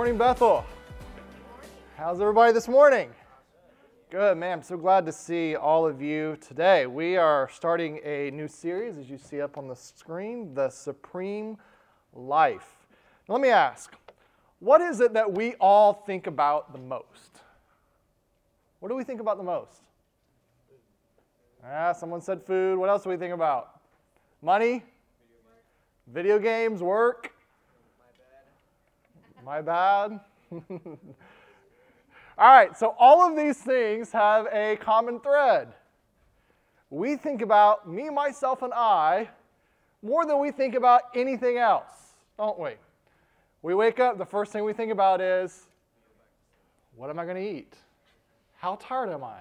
morning, Bethel. How's everybody this morning? Good, man. I'm so glad to see all of you today. We are starting a new series, as you see up on the screen, The Supreme Life. Now, let me ask what is it that we all think about the most? What do we think about the most? Ah, someone said food. What else do we think about? Money? Video games, work? My bad. all right, so all of these things have a common thread. We think about me, myself, and I more than we think about anything else, don't we? We wake up, the first thing we think about is what am I going to eat? How tired am I?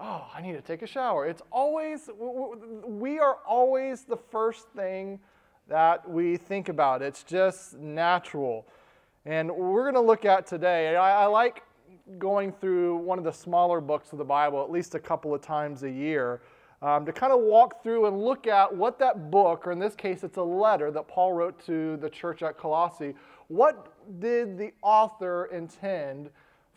Oh, I need to take a shower. It's always, we are always the first thing that we think about. It's just natural. And we're going to look at today, I, I, like going through one of the smaller books of the Bible at least a couple of times a year um, to kind of walk through and look at what that book, or in this case, it's a letter that Paul wrote to the church at Colossae. What did the author intend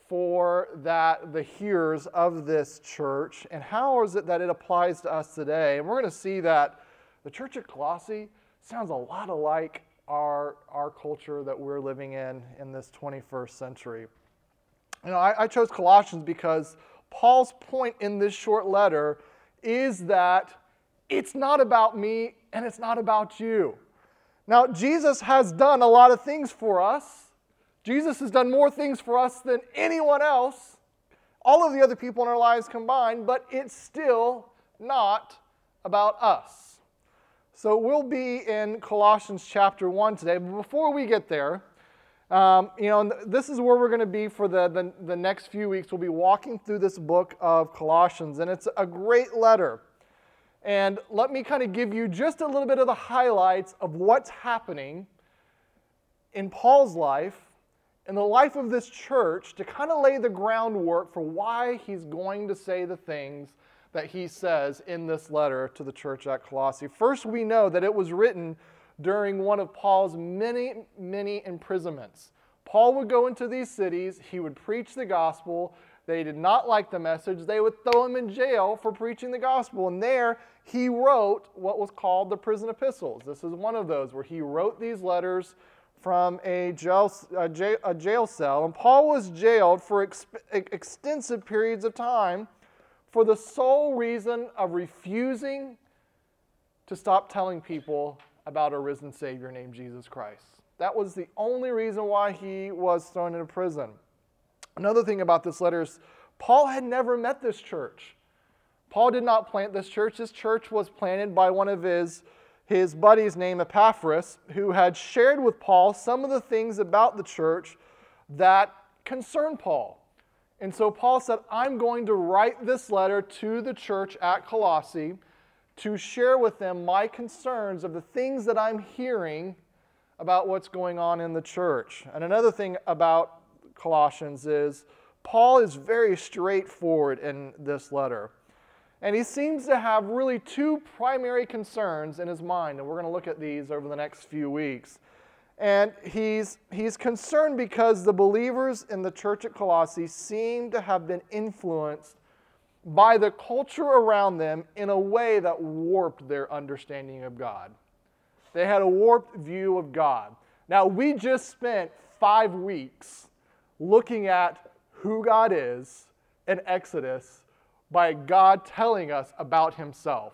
for that the hearers of this church, and how is it that it applies to us today? And we're going to see that the church at Colossae sounds a lot alike our, our culture that we're living in in this 21st century. You know, I, I chose Colossians because Paul's point in this short letter is that it's not about me and it's not about you. Now, Jesus has done a lot of things for us. Jesus has done more things for us than anyone else, all of the other people in our lives combined, but it's still not about us. So we'll be in Colossians chapter 1 today. But before we get there, um, you know, this is where we're going to be for the, the, the next few weeks. We'll be walking through this book of Colossians, and it's a great letter. And let me kind of give you just a little bit of the highlights of what's happening in Paul's life, in the life of this church, to kind of lay the groundwork for why he's going to say the things that he says in this letter to the church at Colossae. First, we know that it was written during one of Paul's many, many imprisonments. Paul would go into these cities, he would preach the gospel. They did not like the message. They would throw him in jail for preaching the gospel. And there he wrote what was called the prison epistles. This is one of those where he wrote these letters from a jail, a jail, cell. And Paul was jailed for ex- extensive periods of time for the sole reason of refusing to stop telling people about a risen Savior named Jesus Christ. That was the only reason why he was thrown into prison. Another thing about this letter is Paul had never met this church. Paul did not plant this church. This church was planted by one of his, his buddies named Epaphras, who had shared with Paul some of the things about the church that concerned Paul. And so Paul said, I'm going to write this letter to the church at Colossae to share with them my concerns of the things that I'm hearing about what's going on in the church. And another thing about Colossians is Paul is very straightforward in this letter. And he seems to have really two primary concerns in his mind, and we're going to look at these over the next few weeks. And he's, he's concerned because the believers in the church at Colossae seem to have been influenced by the culture around them in a way that warped their understanding of God. They had a warped view of God. Now, we just spent five weeks looking at who God is in Exodus by God telling us about himself.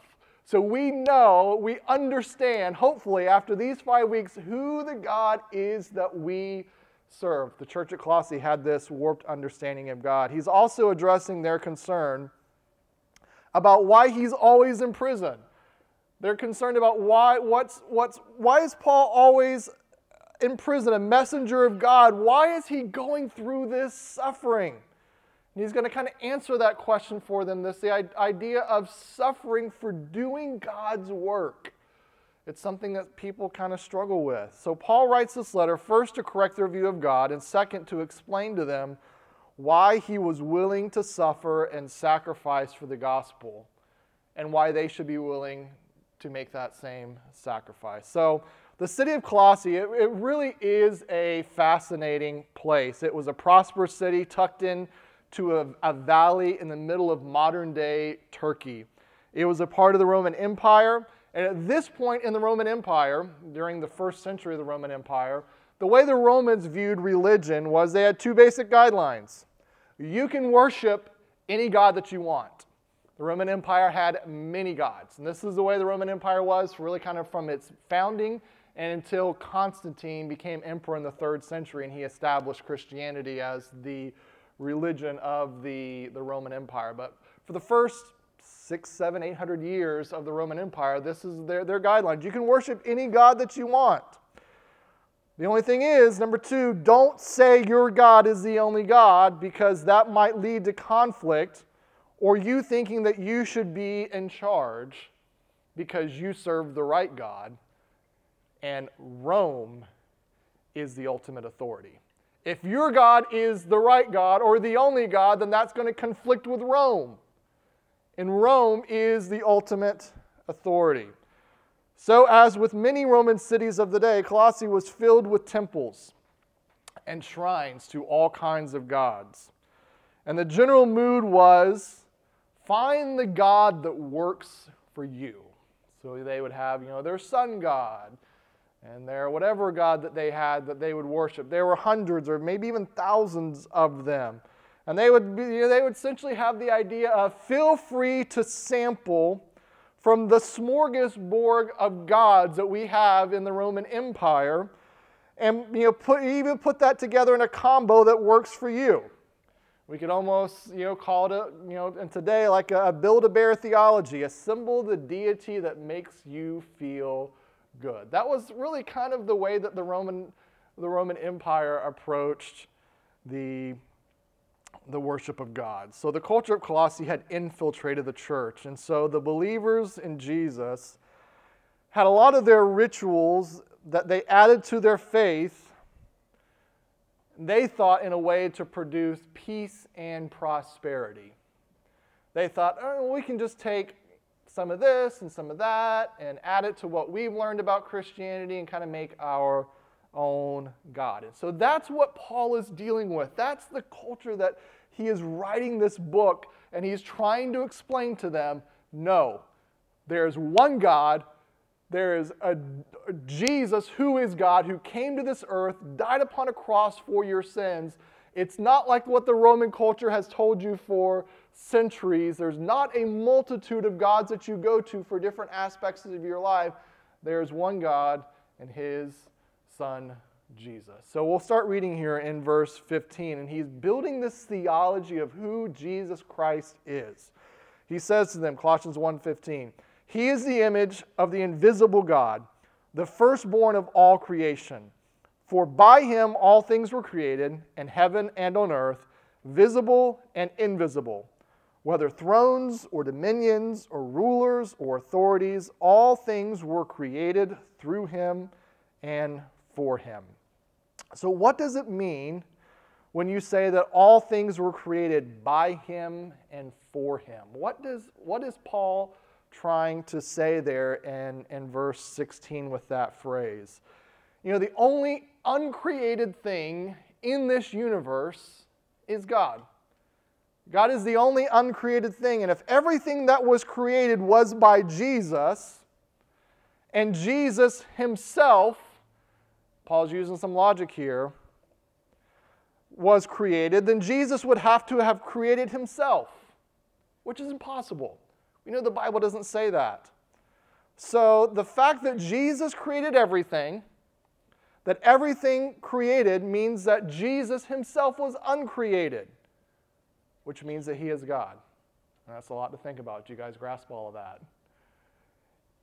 So we know, we understand, hopefully, after these five weeks, who the God is that we serve. The church at Colossae had this warped understanding of God. He's also addressing their concern about why he's always in prison. They're concerned about why, what's, what's, why is Paul always in prison, a messenger of God? Why is he going through this suffering? And he's going to kind of answer that question for them this the idea of suffering for doing God's work. It's something that people kind of struggle with. So Paul writes this letter first to correct their view of God, and second to explain to them why he was willing to suffer and sacrifice for the gospel, and why they should be willing to make that same sacrifice. So the city of Colossae, it, it really is a fascinating place. It was a prosperous city tucked in to a, a valley in the middle of modern day Turkey. It was a part of the Roman Empire. And at this point in the Roman Empire, during the first century of the Roman Empire, the way the Romans viewed religion was they had two basic guidelines. You can worship any god that you want. The Roman Empire had many gods. And this is the way the Roman Empire was, really kind of from its founding and until Constantine became emperor in the third century and he established Christianity as the religion of the, the Roman Empire. But for the first six, seven, eight hundred years of the Roman Empire, this is their, their guidelines. You can worship any God that you want. The only thing is, number two, don't say your God is the only God because that might lead to conflict or you thinking that you should be in charge because you serve the right God and Rome is the ultimate authority. If your God is the right God or the only God, then that's going to conflict with Rome. And Rome is the ultimate authority. So, as with many Roman cities of the day, Colossae was filled with temples and shrines to all kinds of gods. And the general mood was find the God that works for you. So they would have, you know, their sun god and their whatever God that they had that they would worship. There were hundreds or maybe even thousands of them. And they would, be, you know, they would essentially have the idea of feel free to sample from the smorgasbord of gods that we have in the Roman Empire and you know, put, even put that together in a combo that works for you. We could almost, you know, call it, a, you know, and today like a, a build-a-bear theology, assemble the deity that makes you feel good. That was really kind of the way that the Roman, the Roman Empire approached the, the worship of God. So the culture of Colossae had infiltrated the church. And so the believers in Jesus had a lot of their rituals that they added to their faith they thought in a way to produce peace and prosperity. They thought, oh, we can just take some of this and some of that and add it to what we've learned about Christianity and kind of make our own God. And so that's what Paul is dealing with. That's the culture that he is writing this book and he's trying to explain to them no, there's one God. There is a, a Jesus who is God, who came to this earth, died upon a cross for your sins. It's not like what the Roman culture has told you for centuries. There's not a multitude of gods that you go to for different aspects of your life. There's one God and his son Jesus. So we'll start reading here in verse 15 and he's building this theology of who Jesus Christ is. He says to them Colossians 1:15, "He is the image of the invisible God, the firstborn of all creation. For by him all things were created, in heaven and on earth, visible and invisible." Whether thrones or dominions or rulers or authorities, all things were created through him and for him. So, what does it mean when you say that all things were created by him and for him? What, does, what is Paul trying to say there in, in verse 16 with that phrase? You know, the only uncreated thing in this universe is God. God is the only uncreated thing. And if everything that was created was by Jesus, and Jesus himself, Paul's using some logic here, was created, then Jesus would have to have created himself, which is impossible. We know the Bible doesn't say that. So the fact that Jesus created everything, that everything created means that Jesus himself was uncreated which means that he is God. And that's a lot to think about. Do you guys grasp all of that?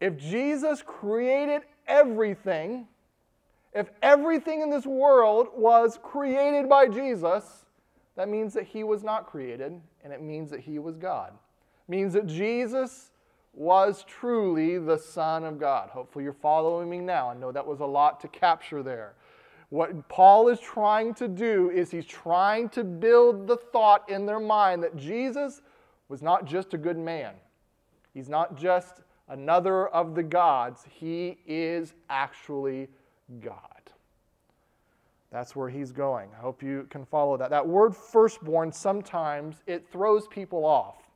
If Jesus created everything, if everything in this world was created by Jesus, that means that he was not created, and it means that he was God. It means that Jesus was truly the Son of God. Hopefully, you're following me now. I know that was a lot to capture there. What Paul is trying to do is he's trying to build the thought in their mind that Jesus was not just a good man. He's not just another of the gods. He is actually God. That's where he's going. I hope you can follow that. That word firstborn sometimes it throws people off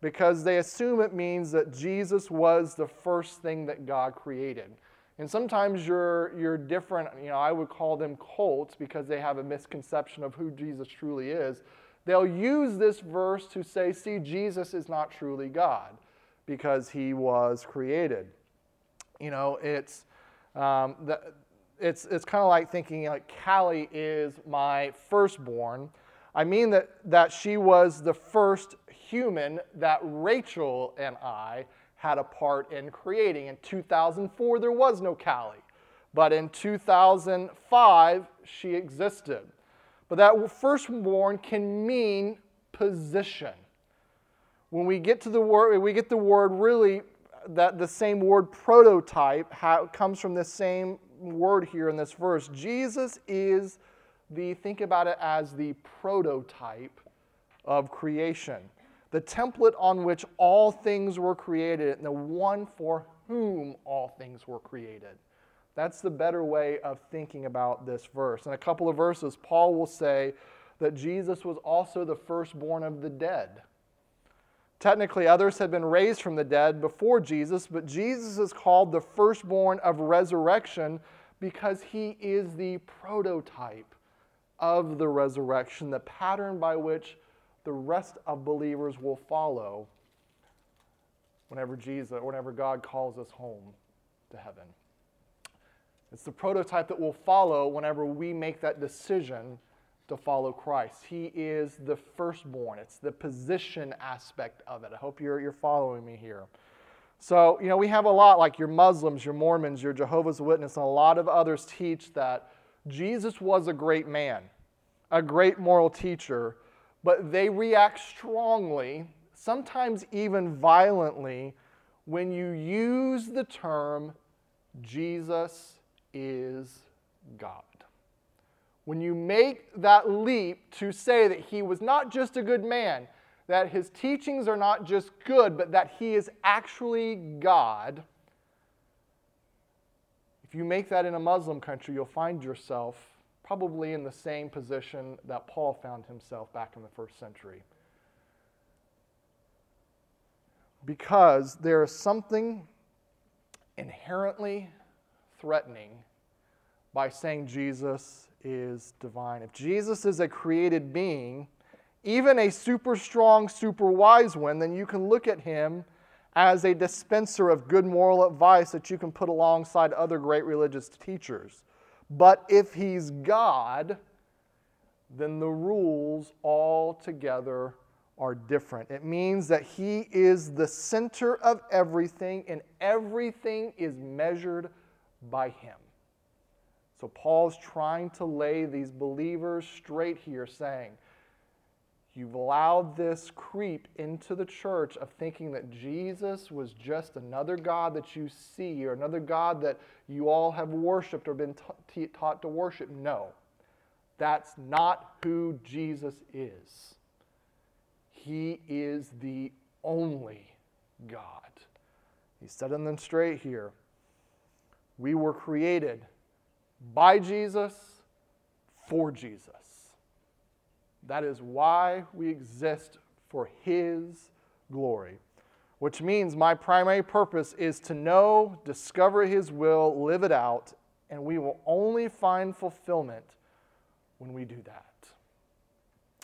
because they assume it means that Jesus was the first thing that God created. And sometimes you're, you're different, you know, I would call them cults because they have a misconception of who Jesus truly is. They'll use this verse to say, see, Jesus is not truly God because he was created. You know, it's, um, it's, it's kind of like thinking like Callie is my firstborn. I mean that, that she was the first human that Rachel and I had a part in creating. In 2004, there was no Callie, but in 2005, she existed. But that firstborn can mean position. When we get to the word, we get the word really that the same word prototype comes from the same word here in this verse. Jesus is the think about it as the prototype of creation the template on which all things were created, and the one for whom all things were created. That's the better way of thinking about this verse. In a couple of verses, Paul will say that Jesus was also the firstborn of the dead. Technically, others had been raised from the dead before Jesus, but Jesus is called the firstborn of resurrection because he is the prototype of the resurrection, the pattern by which the rest of believers will follow whenever Jesus, whenever God calls us home to heaven. It's the prototype that will follow whenever we make that decision to follow Christ. He is the firstborn. It's the position aspect of it. I hope you're, you're following me here. So, you know, we have a lot like your Muslims, your Mormons, your Jehovah's Witness, and a lot of others teach that Jesus was a great man, a great moral teacher, but they react strongly, sometimes even violently, when you use the term Jesus is God. When you make that leap to say that he was not just a good man, that his teachings are not just good, but that he is actually God, if you make that in a Muslim country, you'll find yourself probably in the same position that Paul found himself back in the first century. Because there is something inherently threatening by saying Jesus is divine. If Jesus is a created being, even a super strong, super wise one, then you can look at him as a dispenser of good moral advice that you can put alongside other great religious teachers. But if he's God, then the rules altogether are different. It means that he is the center of everything, and everything is measured by him. So Paul's trying to lay these believers straight here, saying, You've allowed this creep into the church of thinking that Jesus was just another God that you see or another God that you all have worshiped or been t- taught to worship. No, that's not who Jesus is. He is the only God. He's setting them straight here. We were created by Jesus for Jesus. That is why we exist for His glory. Which means my primary purpose is to know, discover His will, live it out, and we will only find fulfillment when we do that.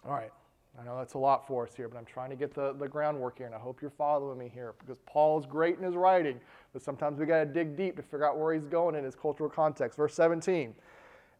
All right, I know that's a lot for us here, but I'm trying to get the, the groundwork here, and I hope you're following me here because Paul is great in his writing, but sometimes we got to dig deep to figure out where he's going in his cultural context. Verse 17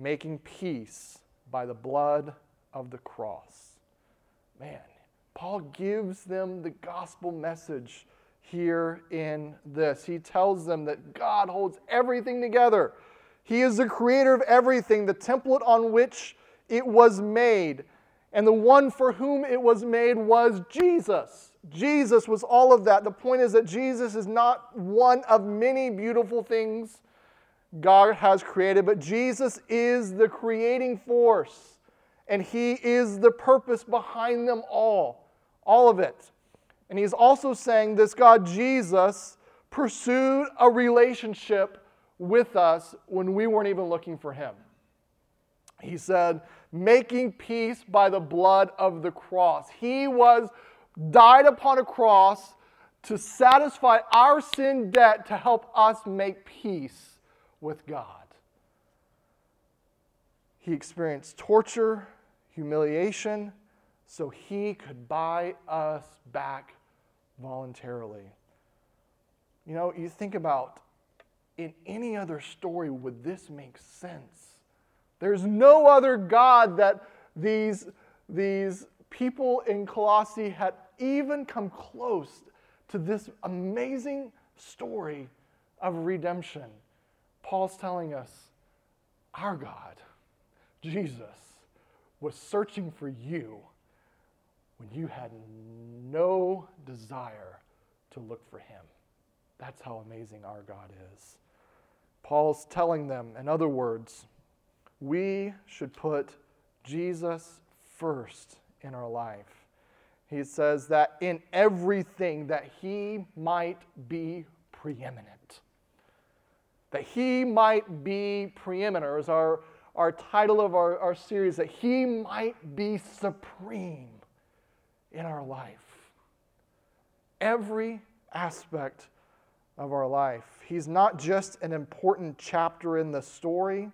making peace by the blood of the cross. Man, Paul gives them the gospel message here in this. He tells them that God holds everything together. He is the creator of everything, the template on which it was made. And the one for whom it was made was Jesus. Jesus was all of that. The point is that Jesus is not one of many beautiful things God has created, but Jesus is the creating force, and He is the purpose behind them all, all of it. And He's also saying this God, Jesus, pursued a relationship with us when we weren't even looking for Him. He said, making peace by the blood of the cross. He was died upon a cross to satisfy our sin debt to help us make peace with God. He experienced torture, humiliation, so he could buy us back voluntarily. You know, you think about in any other story, would this make sense? There's no other God that these, these people in Colossae had even come close to this amazing story of redemption. Paul's telling us our God, Jesus, was searching for you when you had no desire to look for him. That's how amazing our God is. Paul's telling them, in other words, we should put Jesus first in our life. He says that in everything that he might be preeminent. That he might be preeminent, as our, our title of our, our series, that he might be supreme in our life. Every aspect of our life. He's not just an important chapter in the story,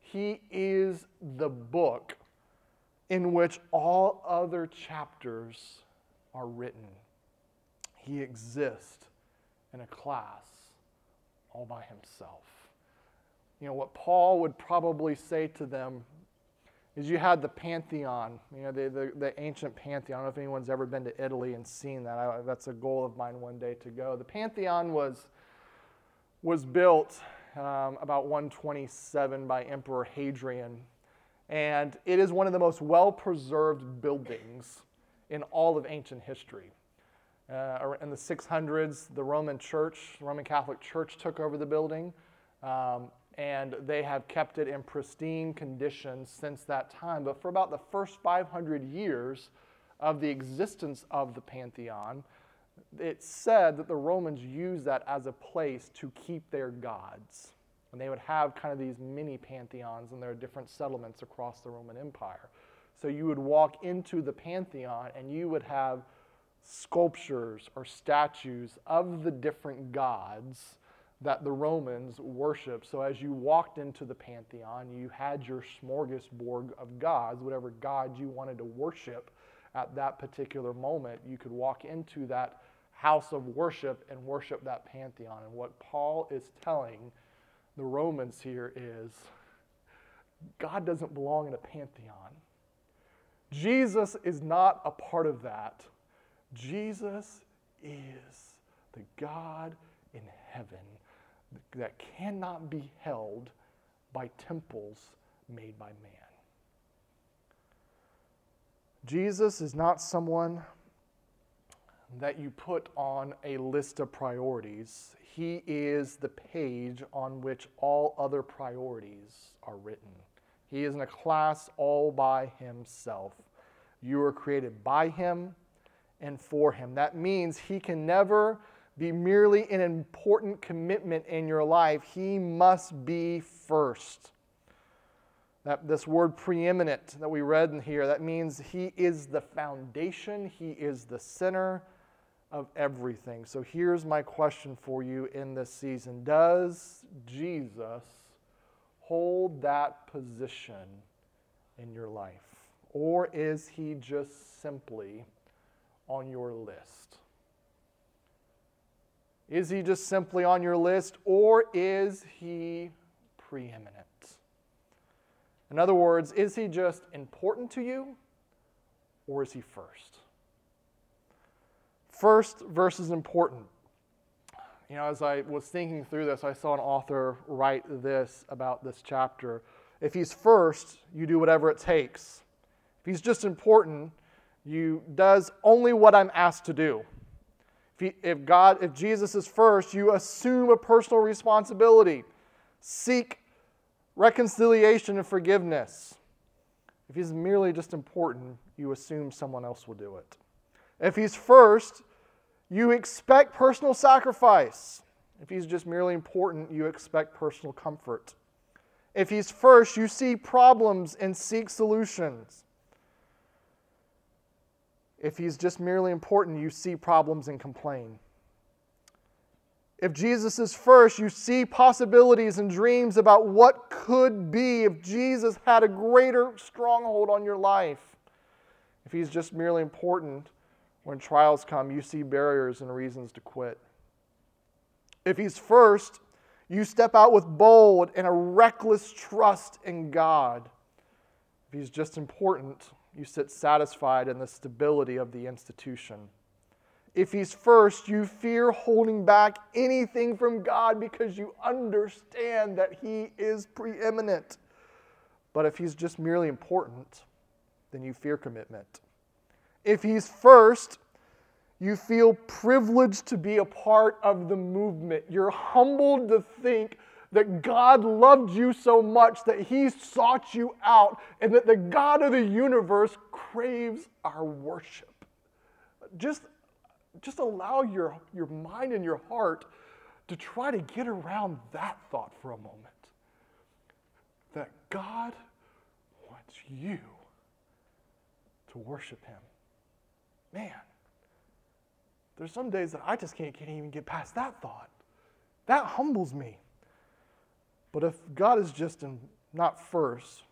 he is the book in which all other chapters are written. He exists in a class all by himself. You know, what Paul would probably say to them is you had the Pantheon, you know, the, the, the ancient Pantheon. I don't know if anyone's ever been to Italy and seen that. I, that's a goal of mine one day to go. The Pantheon was, was built um, about 127 by Emperor Hadrian. And it is one of the most well preserved buildings in all of ancient history. Uh, in the 600s, the Roman Church, Roman Catholic Church, took over the building, um, and they have kept it in pristine condition since that time. But for about the first 500 years of the existence of the Pantheon, it's said that the Romans used that as a place to keep their gods. And they would have kind of these mini pantheons in their different settlements across the Roman Empire. So you would walk into the pantheon and you would have sculptures or statues of the different gods that the Romans worshiped. So as you walked into the pantheon, you had your smorgasbord of gods, whatever god you wanted to worship at that particular moment. You could walk into that house of worship and worship that pantheon. And what Paul is telling the Romans here is God doesn't belong in a pantheon. Jesus is not a part of that. Jesus is the God in heaven that cannot be held by temples made by man. Jesus is not someone that you put on a list of priorities. He is the page on which all other priorities are written. He is in a class all by himself. You were created by him and for him. That means he can never be merely an important commitment in your life. He must be first. That, this word preeminent that we read in here, that means he is the foundation, he is the center, of everything. So here's my question for you in this season Does Jesus hold that position in your life? Or is he just simply on your list? Is he just simply on your list, or is he preeminent? In other words, is he just important to you, or is he first? First versus important. You know, as I was thinking through this, I saw an author write this about this chapter. If he's first, you do whatever it takes. If he's just important, you does only what I'm asked to do. If, he, if God, if Jesus is first, you assume a personal responsibility. Seek reconciliation and forgiveness. If he's merely just important, you assume someone else will do it. If he's first, you expect personal sacrifice. If he's just merely important, you expect personal comfort. If he's first, you see problems and seek solutions. If he's just merely important, you see problems and complain. If Jesus is first, you see possibilities and dreams about what could be if Jesus had a greater stronghold on your life. If he's just merely important, when trials come, you see barriers and reasons to quit. If he's first, you step out with bold and a reckless trust in God. If he's just important, you sit satisfied in the stability of the institution. If he's first, you fear holding back anything from God because you understand that he is preeminent. But if he's just merely important, then you fear commitment. If he's first, you feel privileged to be a part of the movement. You're humbled to think that God loved you so much that he sought you out and that the God of the universe craves our worship. Just, just allow your, your mind and your heart to try to get around that thought for a moment. That God wants you to worship him. Man, there's some days that I just can't, can't even get past that thought. That humbles me. But if God is just in, not first,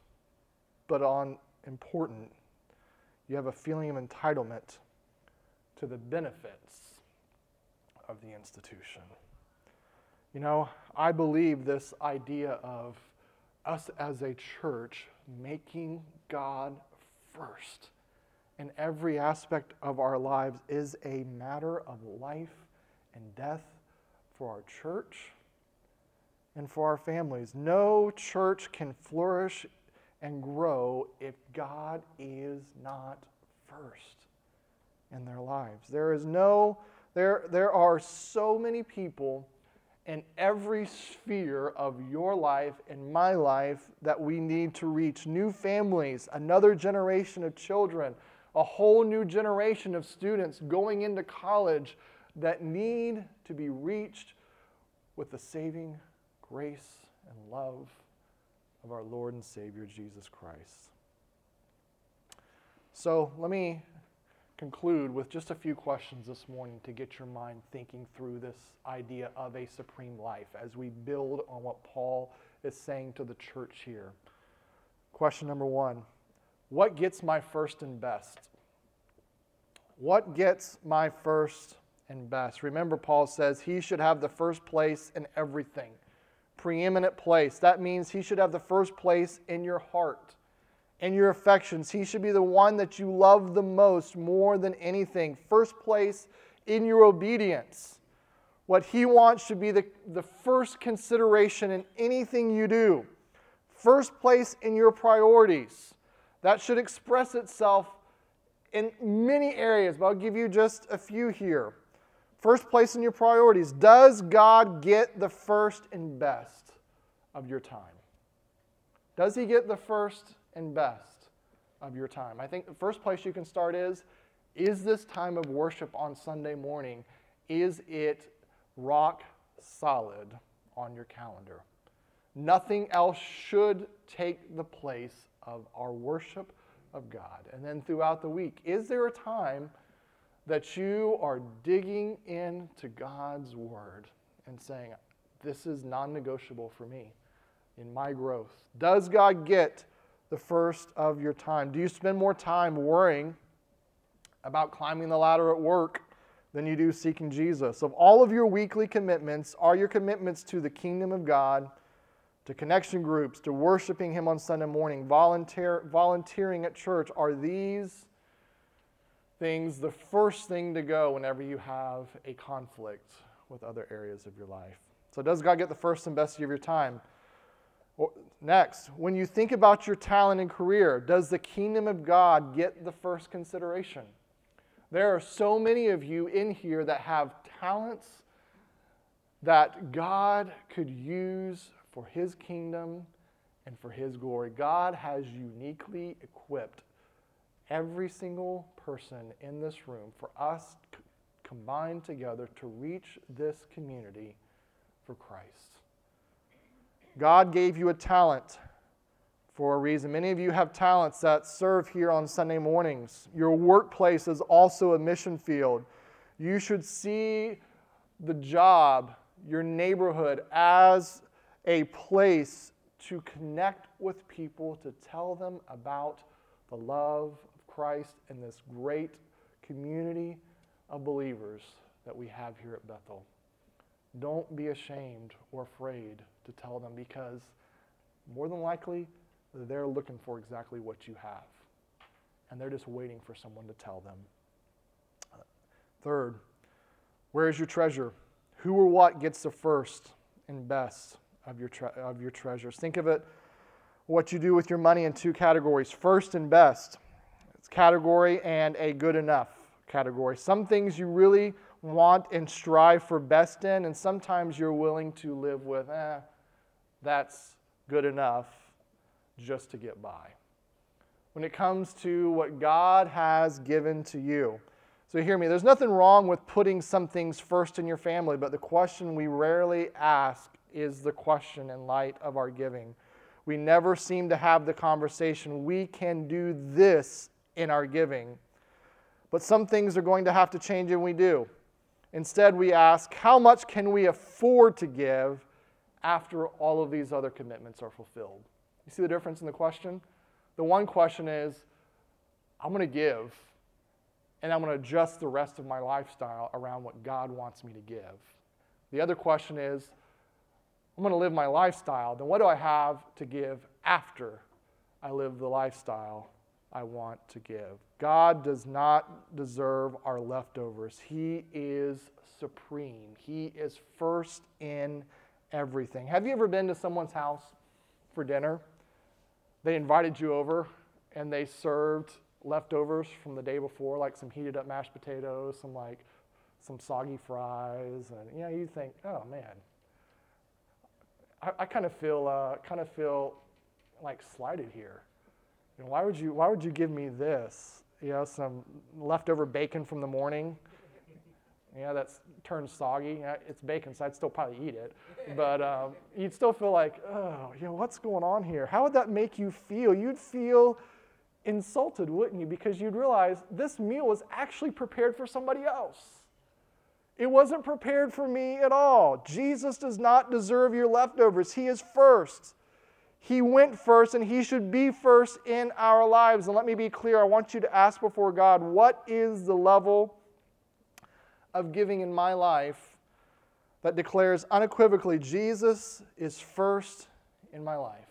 but on important, you have a feeling of entitlement to the benefits of the institution. You know, I believe this idea of us as a church making God first in every aspect of our lives is a matter of life and death for our church and for our families. No church can flourish and grow if God is not first in their lives. There is no there there are so many people in every sphere of your life and my life that we need to reach new families, another generation of children, a whole new generation of students going into college that need to be reached with the saving grace and love of our Lord and Savior Jesus Christ. So let me conclude with just a few questions this morning to get your mind thinking through this idea of a supreme life as we build on what Paul is saying to the church here. Question number one What gets my first and best? What gets my first and best? Remember, Paul says he should have the first place in everything preeminent place. That means he should have the first place in your heart, in your affections. He should be the one that you love the most, more than anything. First place in your obedience. What he wants should be the, the first consideration in anything you do. First place in your priorities. That should express itself in many areas, but I'll give you just a few here. First place in your priorities. Does God get the first and best of your time? Does He get the first and best of your time? I think the first place you can start is Is this time of worship on Sunday morning, is it rock solid on your calendar? Nothing else should take the place of our worship of God. And then throughout the week, is there a time? That you are digging into God's Word and saying, This is non negotiable for me in my growth? Does God get the first of your time? Do you spend more time worrying about climbing the ladder at work than you do seeking Jesus? Of all of your weekly commitments, are your commitments to the kingdom of God? To connection groups, to worshiping Him on Sunday morning, volunteer, volunteering at church, are these things the first thing to go whenever you have a conflict with other areas of your life. So, does God get the first and best of your time? Next, when you think about your talent and career, does the kingdom of God get the first consideration? There are so many of you in here that have talents that God could use for his kingdom and for his glory. God has uniquely equipped every single person in this room for us combined together to reach this community for Christ. God gave you a talent for a reason. Many of you have talents that serve here on Sunday mornings. Your workplace is also a mission field. You should see the job, your neighborhood, as a place to connect with people, to tell them about the love Christ and this great community of believers that we have here at Bethel. Don't be ashamed or afraid to tell them because more than likely they're looking for exactly what you have. And they're just waiting for someone to tell them. Third, where is your treasure? Who or what gets the first and best of your, tre- of your treasures? Think of it, what you do with your money in two categories first and best. Category and a good enough category. Some things you really want and strive for best in, and sometimes you're willing to live with, eh, that's good enough just to get by. When it comes to what God has given to you, so hear me, there's nothing wrong with putting some things first in your family, but the question we rarely ask is the question in light of our giving. We never seem to have the conversation. We can do this in our giving. But some things are going to have to change, and we do. Instead, we ask, how much can we afford to give after all of these other commitments are fulfilled? You see the difference in the question? The one question is, I'm going to give, and I'm going to adjust the rest of my lifestyle around what God wants me to give. The other question is, I'm going to live my lifestyle, then what do I have to give after I live the lifestyle I want to give? God does not deserve our leftovers. He is supreme, He is first in everything. Have you ever been to someone's house for dinner? They invited you over and they served leftovers from the day before, like some heated up mashed potatoes, some like some soggy fries, and you know, you think, oh man, I, I kind of feel uh, kind of feel like slighted here. You know, why would you why would you give me this? you know, some leftover bacon from the morning. Yeah, that's turned soggy. It's bacon, so I'd still probably eat it. But um, you'd still feel like, oh, you know, what's going on here? How would that make you feel? You'd feel insulted, wouldn't you? Because you'd realize this meal was actually prepared for somebody else. It wasn't prepared for me at all. Jesus does not deserve your leftovers. He is first. He went first and He should be first in our lives. And let me be clear I want you to ask before God what is the level of giving in my life that declares unequivocally Jesus is first in my life?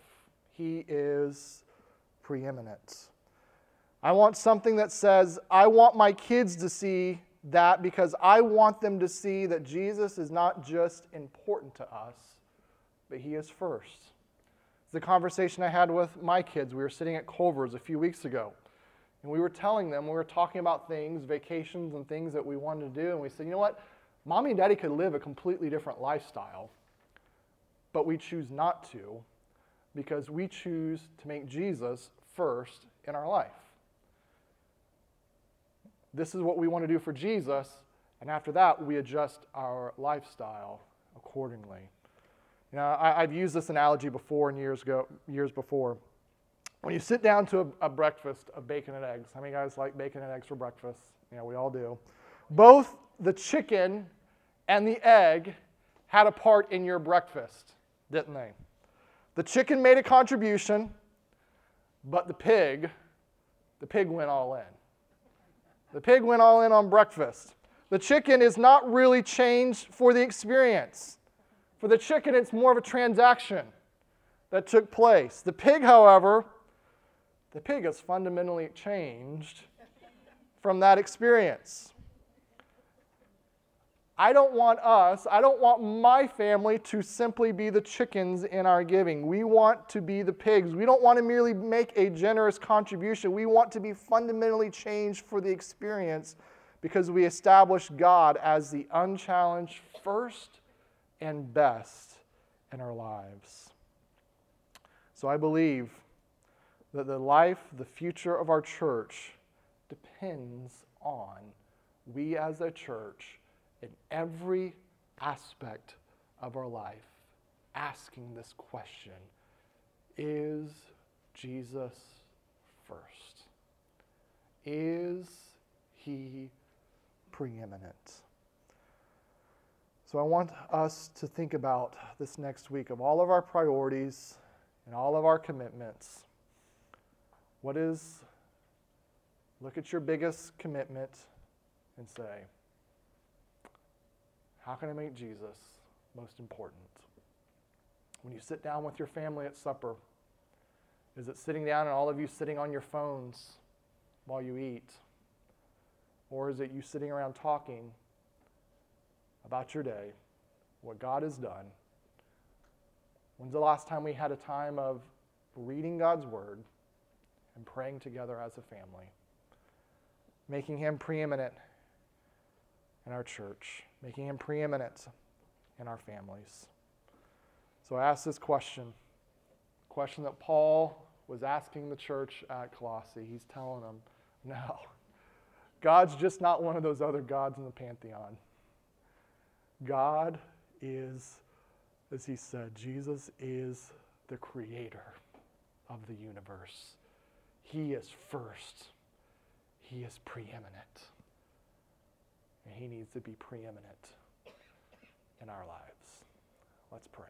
He is preeminent. I want something that says, I want my kids to see that because I want them to see that Jesus is not just important to us, but He is first. It's the conversation I had with my kids. We were sitting at Culver's a few weeks ago. And we were telling them, we were talking about things, vacations and things that we wanted to do. And we said, you know what? Mommy and daddy could live a completely different lifestyle, but we choose not to because we choose to make Jesus first in our life. This is what we want to do for Jesus, and after that, we adjust our lifestyle accordingly. You know, I, have used this analogy before and years ago, years before. When you sit down to a, a breakfast of bacon and eggs, how many guys like bacon and eggs for breakfast? Yeah, we all do. Both the chicken and the egg had a part in your breakfast, didn't they? The chicken made a contribution, but the pig, the pig went all in. The pig went all in on breakfast. The chicken is not really changed for the experience. For the chicken, it's more of a transaction that took place. The pig, however, the pig has fundamentally changed from that experience. I don't want us, I don't want my family to simply be the chickens in our giving. We want to be the pigs. We don't want to merely make a generous contribution. We want to be fundamentally changed for the experience because we establish God as the unchallenged first and best in our lives. So I believe that the life, the future of our church depends on we as a church in every aspect of our life asking this question Is Jesus first? Is he preeminent? So I want us to think about this next week of all of our priorities and all of our commitments. What is, look at your biggest commitment and say, how can I make Jesus most important? When you sit down with your family at supper, is it sitting down and all of you sitting on your phones while you eat? Or is it you sitting around talking about your day, what God has done? When's the last time we had a time of reading God's Word and praying together as a family? Making Him preeminent in our church, making him preeminent in our families. So I ask this question, question that Paul was asking the church at Colossae. He's telling them, no, God's just not one of those other gods in the pantheon. God is, as he said, Jesus is the creator of the universe. He is first, He is preeminent and He needs to be preeminent in our lives. Let's pray.